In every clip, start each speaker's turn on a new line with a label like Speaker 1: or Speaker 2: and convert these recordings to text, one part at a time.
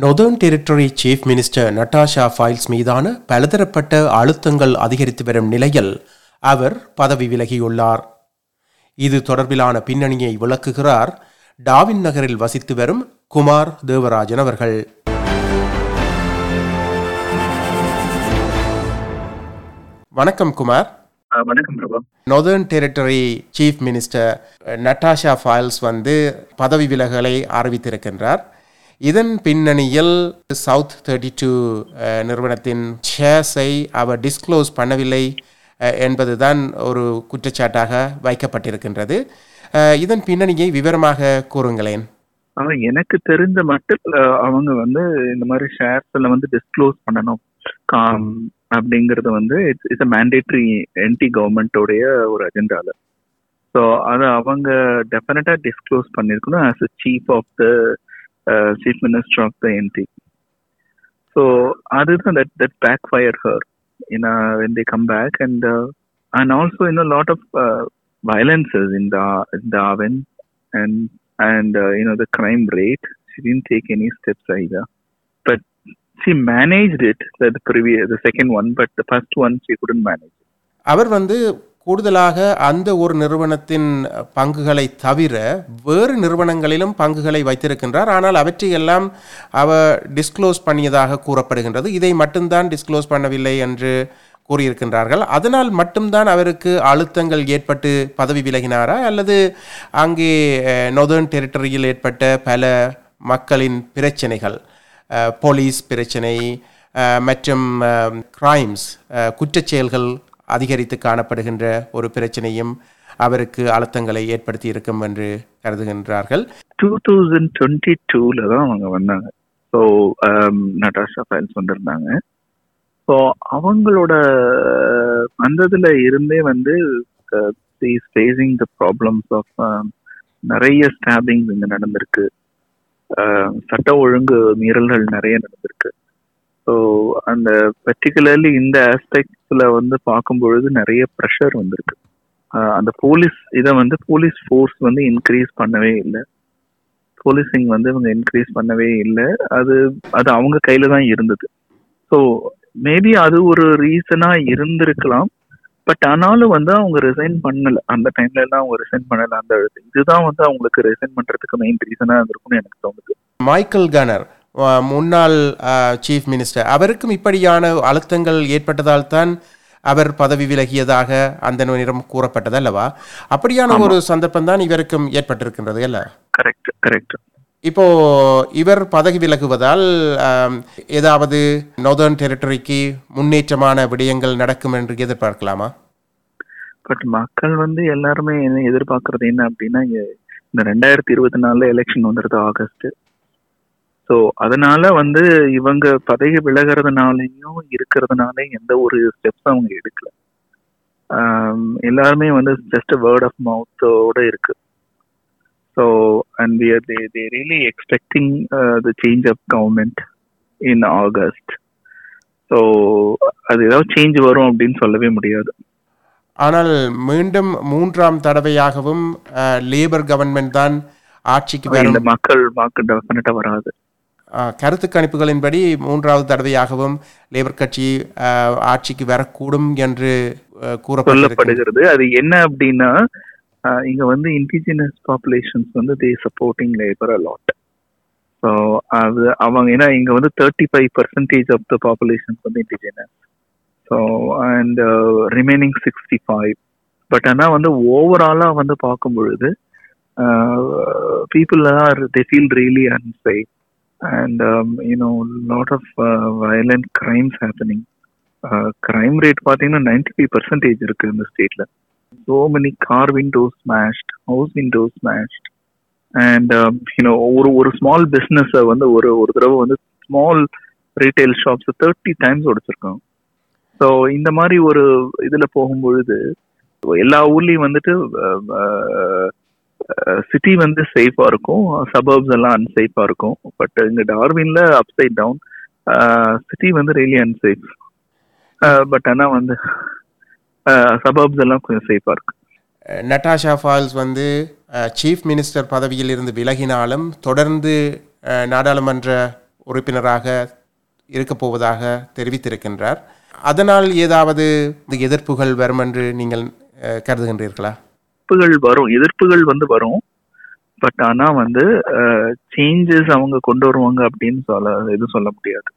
Speaker 1: Northern Territory chief minister Natasha Fyles மீதான பலதரப்பட்ட அழுத்தங்கள் அதிகரித்து வரும் நிலையில் அவர் பதவி விலகியுள்ளார். இது தொடர்பிலான பின்னணியை விளக்குகிறார் டாவின் நகரில் வசித்து வரும் குமார் தேவராஜன் அவர்கள். வணக்கம் குமார்.
Speaker 2: வணக்கம் Prabha.
Speaker 1: Northern Territory chief minister Natasha Fyles வந்து பதவி விலகலை அறிவித்திருக்கின்றார். இதன் பின்னணியில் சவுத் தேர்ட்டி டூ நிறுவனத்தின் ஷேர்ஸை அவர் டிஸ்க்ளோஸ் பண்ணவில்லை என்பதுதான் ஒரு குற்றச்சாட்டாக வைக்கப்பட்டிருக்கின்றது. இதன் பின்னணியை விவரமாக கூறுங்களேன்.
Speaker 2: ஆனால் எனக்கு தெரிஞ்ச மட்டும் அவங்க வந்து இந்த மாதிரி ஷேர்ஸ்ல வந்து டிஸ்க்ளோஸ் பண்ணணும். காம் அப்படிங்கறது வந்து இட்ஸ் இட்ஸ் மேண்டேட்ரி என்டி கவர்மெண்டோடைய ஒரு அஜெண்டால ஸோ அதை அவங்க டெஃபினட்டா டிஸ்க்ளோஸ் பண்ணிருக்கணும் as a chief of the chief minister of the NT so அதுதான் that that backfire her in uh, when they come back and uh, and also you know a lot of uh, violences in the in Darwin and and uh, you know the crime rate she didn't take any steps either but she managed it the, the previous the second one but the first one she couldn't manage
Speaker 1: அவர் வந்து கூடுதலாக அந்த ஒரு நிறுவனத்தின் பங்குகளை தவிர வேறு நிறுவனங்களிலும் பங்குகளை வைத்திருக்கின்றார். ஆனால் அவற்றையெல்லாம் அவர் டிஸ்க்ளோஸ் பண்ணியதாக கூறப்படுகின்றது. இதை மட்டும்தான் டிஸ்க்ளோஸ் பண்ணவில்லை என்று கூறியிருக்கின்றார்கள். அதனால் மட்டும்தான் அவருக்கு அழுத்தங்கள் ஏற்பட்டு பதவி விலகினாரா? அல்லது அங்கே நொதர்ன் டெரிட்டரியில் ஏற்பட்ட பல மக்களின் பிரச்சனைகள் போலீஸ் பிரச்சனை மற்றும் கிரைம்ஸ் குற்றச்செயல்கள் அதிகரித்து காணப்படுகின்ற ஒரு பிரச்சனையும் அவருக்கு அழுத்தங்களை ஏற்படுத்தி இருக்கும் என்று கருதுகின்றார்கள்.
Speaker 2: டூ தௌசண்ட் டுவெண்ட்டி டூல தான் அவங்க வந்தாங்க. ஸோ நட்டாஷா ஃபைல்ஸ் வந்திருந்தாங்க. ஸோ அவங்களோட வந்ததுல இருந்தே வந்து is facing the problems of நிறைய ஸ்டாபிங்ஸ் இங்கே நடந்திருக்கு. Um, சட்ட ஒழுங்கு மீறல்கள் நிறைய நடந்திருக்கு. ஸோ uh, uh, அந்த பர்டிகுலர்லி இந்த ஆஸ்பெக்ட்ஸில் வந்து பார்க்கும் பொழுது நிறைய ப்ரெஷர் வந்திருக்கு. அந்த போலீஸ் இதை வந்து போலீஸ் ஃபோர்ஸ் வந்து இன்க்ரீஸ் பண்ணவே இல்லை. போலீசிங் வந்து இவங்க இன்க்ரீஸ் பண்ணவே இல்லை. அது அது அவங்க கையில் தான் இருந்தது. ஸோ மேபி அது ஒரு ரீசனாக இருந்திருக்கலாம். பட் ஆனாலும் வந்து அவங்க ரிசைன் பண்ணல. அந்த டைம்ல எல்லாம் அவங்க ரிசைன் பண்ணல. அந்த இதுதான் வந்து அவங்களுக்கு ரிசைன் பண்றதுக்கு மெயின் ரீசனா இருந்திருக்கும்னு எனக்கு தோணுது.
Speaker 1: மைக்கேல் கனர் முன்னாள் சீஃப் மினிஸ்டர் அவருக்கும் இப்படியான அழுத்தங்கள் ஏற்பட்டதால் தான் அவர் பதவி விலகியதாக அந்த நேரம் கூறப்பட்டது அல்லவா? அப்படியான ஒரு சந்தர்ப்பம் தான் இவருக்கும் ஏற்பட்டிருக்கின்றது அல்ல?
Speaker 2: கரெக்ட் கரெக்ட்
Speaker 1: இப்போ இவர் பதவி விலகுவதால் ஏதாவது நொதர்ன் டெரிட்டரிக்கு முன்னேற்றமான விடயங்கள் நடக்கும் என்று எதிர்பார்க்கலாமா?
Speaker 2: பட் மக்கள் வந்து எல்லாருமே என்ன எதிர்பார்க்கறது என்ன அப்படின்னா இந்த ரெண்டாயிரத்தி இருபத்தி நாலுல எலெக்ஷன் வந்துருது ஆகஸ்ட் ஸோ அதனால வந்து இவங்க பதவி விலகிறதுனாலையும் இருக்கிறதுனால எந்த ஒரு ஸ்டெப்ஸ் அவங்க எடுக்கல. எல்லாருமே வந்து ஜஸ்ட் வேர்ட் ஆஃப் மவுத்தோட இருக்கு. So and we are they they really expecting the change of government in August so அது ஏதாவது சேஞ்ச் வரும் அப்படின்னு சொல்லவே முடியாது.
Speaker 1: ஆனால் மீண்டும் மூன்றாம் தடவையாகவும் லேபர் கவர்மெண்ட் தான் ஆட்சிக்கு வரும்.
Speaker 2: மக்கள் வாக்கு டெஃபினட்டா வராது.
Speaker 1: கருத்து கணிப்புகளின்படி மூன்றாவது தடவையாகவும் லேபர் கட்சி ஆட்சிக்கு வரக்கூடும் என்று
Speaker 2: கூறப்படுகிறது அது என்ன அப்படின்னா இங்க வந்து இண்டிஜினஸ் பாப்புலேஷன்ஸ் வந்து they supporting Labor a lot so அது அவங்க ஏன்னா இங்க வந்து thirty five percentage of the populations வந்து indigenous so and remaining sixty five but ஆனால் வந்து ஓவராலாக வந்து பார்க்கும் பொழுது people are they feel really unsafe and you know lot of violent crimes happening crime rate பார்த்தீங்கன்னா நைன்டி ஃபைவ் பர்சன்டேஜ் இருக்கு இந்த ஸ்டேட்ல so many car windows smashed house windows smashed and you know ஒரு ஒரு ஸ்மால் பிஸ்னஸை வந்து ஒரு ஒரு தடவை வந்து small retail shops thirty times உடைச்சிருக்காங்க. So இந்த மாதிரி ஒரு இதில் போகும்பொழுது எல்லா ஊர்லேயும் வந்துட்டு சிட்டி வந்து சேஃபா இருக்கும். சபர்ப்ஸ் எல்லாம் அன்சேஃபா இருக்கும். பட் இங்க டார்வின்ல அப்சைட் டவுன் சிட்டி வந்து ரியலி அன்சேஃப் பட் ஆனா வந்து சபர்ப்ஸ் எல்லாம் கொஞ்சம் சேஃபா இருக்கு.
Speaker 1: நட்டாஷா ஃபால்ஸ் வந்து சீஃப் மினிஸ்டர் பதவியில் இருந்து விலகினாலும் தொடர்ந்து நாடாளுமன்ற உறுப்பினராக இருக்கப் போவதாக தெரிவித்திருக்கின்றார். அதனால் ஏதாவது இந்த எதிர்ப்புகள் வரும் என்று நீங்கள் கருதுகின்றீர்களா?
Speaker 2: எதிர்ப்புகள் வரும் எதிர்ப்புகள் வந்து வரும். பட் ஆனா வந்து சேஞ்சஸ் அவங்க கொண்டு வருவாங்க அப்படின்னு சொல்ல எதுவும் சொல்ல முடியாது.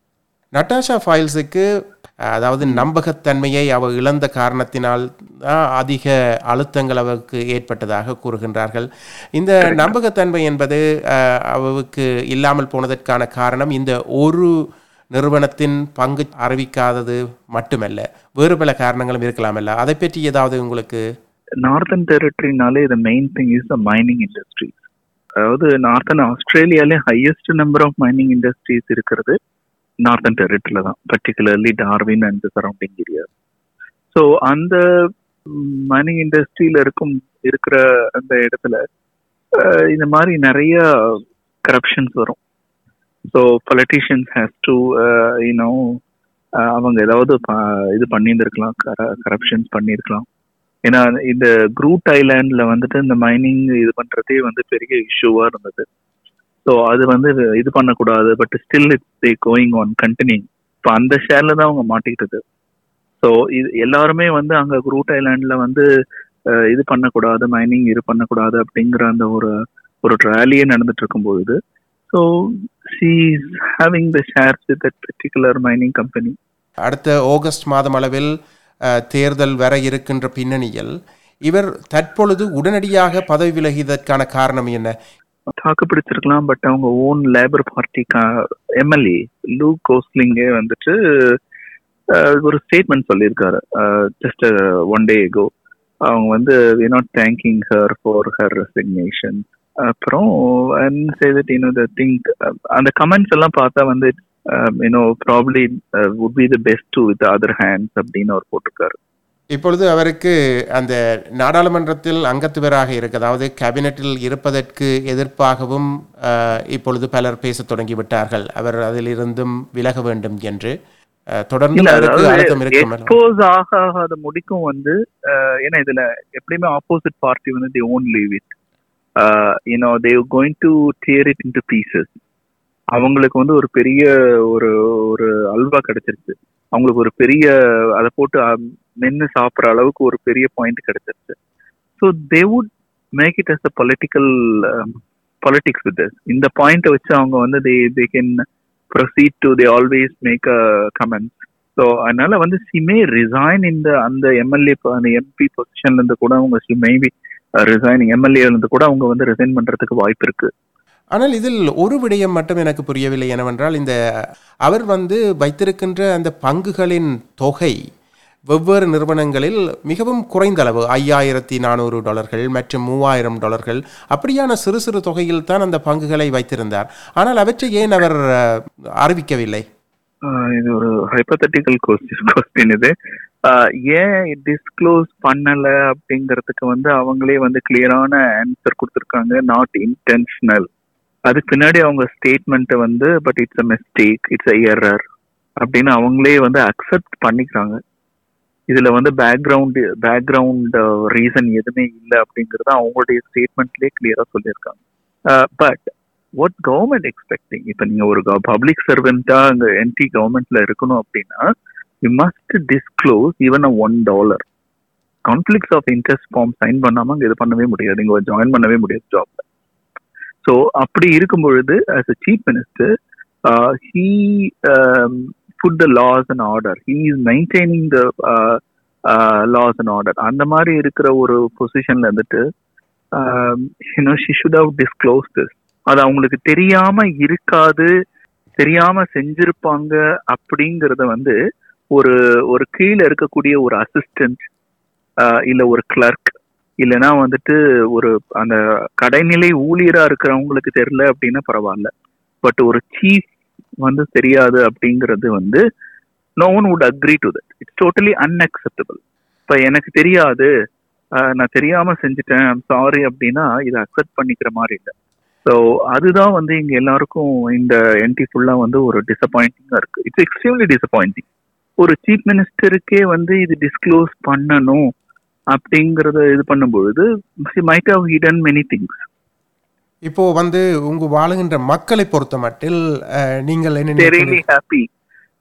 Speaker 1: நட்டாஷா ஃபைல்ஸுக்கு அதாவது நம்பகத்தன்மையை அவ இழந்த காரணத்தினால் தான் அதிக அழுத்தங்கள் அவருக்கு ஏற்பட்டதாக கூறுகின்றார்கள். இந்த நம்பகத்தன்மை என்பது அவருக்கு இல்லாமல் போனதற்கான காரணம் இந்த ஒரு நிறுவனத்தின் பங்கு அறிவிக்காதது மட்டுமல்ல வேறு பல காரணங்களும் இருக்கலாமல்ல. அதை பற்றி ஏதாவது உங்களுக்கு
Speaker 2: northern டெரிட்டரினாலே the main thing is the mining industries அதாவது northern ஆஸ்திரேலியாலே highest number of mining industries இருக்கிறது நார்த்தன் டெரிட்டரியில தான். Particularly Darwin and surrounding area so அந்த மைனிங் இண்டஸ்ட்ரியில இருக்கும் இருக்கிற அந்த இடத்துல இந்த மாதிரி நிறைய கரப்ஷன்ஸ் வரும். So politicians has to you know அவங்க ஏதாவது இது பண்ணியிருந்திருக்கலாம் கரப்ஷன்ஸ் பண்ணியிருக்கலாம். ஏன்னா இந்த குரூட் ஐலாண்ட்ல வந்துட்டு இந்த மைனிங் இது பண்றதே வந்து பெரிய இஷ்யூவா இருந்தது. ஸோ அது வந்து இது பண்ணக்கூடாது but still it's going on continue இப்போ அந்த ஷேர்ல தான் அவங்க மாட்டிக்கிட்டது. ஸோ இது எல்லாருமே வந்து அங்க குரூட் ஐலாண்ட்ல வந்து இது பண்ணக்கூடாது மைனிங் இது பண்ணக்கூடாது அப்படிங்கிற அந்த ஒரு ஒரு ட்ராலியே நடந்துட்டு இருக்கும்போது so she is having the shares with that particular mining company
Speaker 1: அடுத்த ஆகஸ்ட் மாதம் அளவில் தேர்தல் வர இருக்கின்ற பின்னணியில் இவர் தற்பொழுது உடனடியாக பதவி விலகியதற்கான காரணம் என்ன?
Speaker 2: தாக்கு பிடிச்சிருக்கலாம் பட் அவங்க own Labor party MLA Luke கோஸ்லிங்கே வந்துட்டு ஒரு ஸ்டேட்மெண்ட் சொல்லியிருக்காரு. ஜஸ்ட் ஒன் டே கோ அவங்க வந்து we not thinking her for her resignation அப்புறம் and say that the think அந்த கமெண்ட்ஸ் எல்லாம் பார்த்தா வந்து you know probably would be the best to with other hands அப்படின்னு அவர் போட்டிருக்காரு.
Speaker 1: இப்பொழுது அவருக்கு அந்த நாடாளுமன்றத்தில் அங்கத்துவராக இருக்கு அதாவது கேபினட்டில் இருப்பதற்கு எதிர்ப்பாகவும் அஹ், இப்பொழுது பலர் பேசத் தொடங்கிவிட்டார்கள். அவர் அதிலிருந்தும் விலக வேண்டும் என்று அஹ், தொடர்ந்து
Speaker 2: ஆகாத முடிக்கும் வந்து அஹ், ஏன்னா இதுல எப்படியுமே ஆப்போசிட் பார்ட்டி வந்து they won't leave it you know they going to tear it into pieces அவங்களுக்கு வந்து ஒரு பெரிய ஒரு ஒரு அல்வா கிடைச்சிருச்சு. அவங்களுக்கு ஒரு பெரிய அதை போட்டு மென்று சாப்பிட்ற அளவுக்கு ஒரு பெரிய பாயிண்ட் கிடைச்சிருச்சு. So they would make it as a political politics with இந்த பாயிண்ட்டை வச்சு அவங்க வந்து they they can proceed to they always make a comments so அதனால வந்து சிமே ரிசைன் இந்த அந்த எம்எல்ஏ அந்த எம்பி பொசிஷன்ல இருந்து கூட அவங்க சி மேபி ரிசைனிங் எம்எல்ஏலேருந்து கூட அவங்க வந்து ரிசைன் பண்றதுக்கு வாய்ப்பு இருக்கு.
Speaker 1: ஆனால் இதில் ஒரு விடயம் மட்டும் எனக்கு புரியவில்லை என்னவென்றால் இந்த அவர் வந்து வைத்திருக்கின்ற அந்த பங்குகளின் தொகை வெவ்வேறு நிறுவனங்களில் மிகவும் குறைந்த அளவு ஐயாயிரத்தி நானூறு டாலர்கள் மற்றும் மூவாயிரம் டாலர்கள். அப்படியான சிறு சிறு தொகையில் தான் அந்த பங்குகளை வைத்திருந்தார். ஆனால் அவற்றை ஏன் அவர் அறிவிக்கவில்லை?
Speaker 2: இது ஒரு ஹைப்பத்தட்டிக்கல் கொஸ்டின் இது. ஏன் டிஸ்க்ளோஸ் பண்ணல அப்படிங்கிறதுக்கு வந்து அவங்களே வந்து கிளியரான ஆன்சர் கொடுத்துருக்காங்க நாட் இன்டென்ஷனல் அதுக்கு பின்னாடி அவங்க ஸ்டேட்மெண்ட்டை வந்து but it's a mistake it's a error அப்படின்னு அவங்களே வந்து அக்செப்ட் பண்ணிக்கிறாங்க. இதுல வந்து பேக்ரவுண்ட் பேக்ரவுண்ட் ரீசன் எதுவுமே இல்லை அப்படிங்கறத அவங்களுடைய ஸ்டேட்மெண்ட்லேயே கிளியரா சொல்லியிருக்காங்க. பட் வாட் கவர்மெண்ட் எக்ஸ்பெக்டிங் இப்போ நீங்க ஒரு பப்ளிக் சர்வெண்டா அங்கே என்டி கவர்மெண்ட்ல இருக்கணும் அப்படின்னா you must disclose even a one dollar conflicts of interest form sign பண்ணாம இது பண்ணவே முடியாது. நீங்க ஜாயின் பண்ணவே முடியாது ஜாப்ல ஸோ அப்படி இருக்கும் பொழுது as a chief minister he put the laws and order he is maintaining the laws and order அந்த மாதிரி இருக்கிற ஒரு பொசிஷன்ல இருந்துட்டு you know she should have disclose this அது அவங்களுக்கு தெரியாம இருக்காது தெரியாம செஞ்சிருப்பாங்க அப்படிங்கறத வந்து ஒரு ஒரு கீழே இருக்கக்கூடிய ஒரு அசிஸ்டன்ட் uh, இல்ல ஒரு கிளர்க் இல்லைன்னா வந்துட்டு ஒரு அந்த கடைநிலை ஊழியரா இருக்கிறவங்களுக்கு தெரியல அப்படின்னா பரவாயில்ல. பட் ஒரு சீஃப் வந்து தெரியாது அப்படிங்கிறது வந்து no one would agree to that it's totally unacceptable இப்போ எனக்கு தெரியாது. நான் தெரியாம செஞ்சுட்டேன். சாரி அப்படின்னா இதை அக்செப்ட் பண்ணிக்கிற மாதிரி இல்லை. ஸோ அதுதான் வந்து இங்கே எல்லாருக்கும் இந்த என்டி ஃபுல்லா வந்து ஒரு டிசப்பாயிண்டிங்காக இருக்கு. இட்ஸ் எக்ஸ்ட்ரீம்லி டிசப்பாயிண்டிங் ஒரு சீஃப் மினிஸ்டருக்கே வந்து இது டிஸ்க்ளோஸ் பண்ணணும். அப்படிங்கறத இது பண்ணும்பொழுது might have hidden many things
Speaker 1: இப்போ வந்து உங்க வாழுகின்ற மக்களை பொறுத்த மட்டில் நீங்கள் என்ன.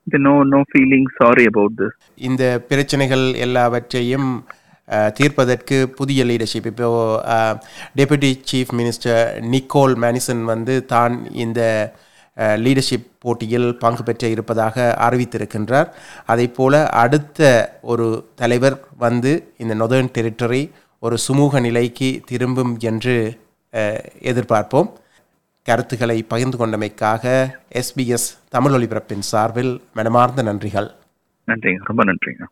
Speaker 2: They no no feeling sorry about this.
Speaker 1: இந்த பிரச்சனைகள் எல்லாவற்றையும் தீர்ப்பதற்கு புதிய லீடர்ஷிப் இப்போ deputy chief minister Nicole Manison வந்து தான் இந்த லீடர்ஷிப் போட்டியில் பங்கு பெற்ற இருப்பதாக அறிவித்திருக்கின்றார். அதே போல அடுத்த ஒரு தலைவர் வந்து இந்த நொதர்ன் டெரிட்டரி ஒரு சுமூக நிலைக்கு திரும்பும் என்று எதிர்பார்ப்போம். கருத்துக்களை பகிர்ந்து கொண்டமைக்காக எஸ்பிஎஸ் தமிழ் ஒலிபரப்பின் சார்பில் மனமார்ந்த நன்றிகள்.
Speaker 2: நன்றிங்க. ரொம்ப நன்றிங்க.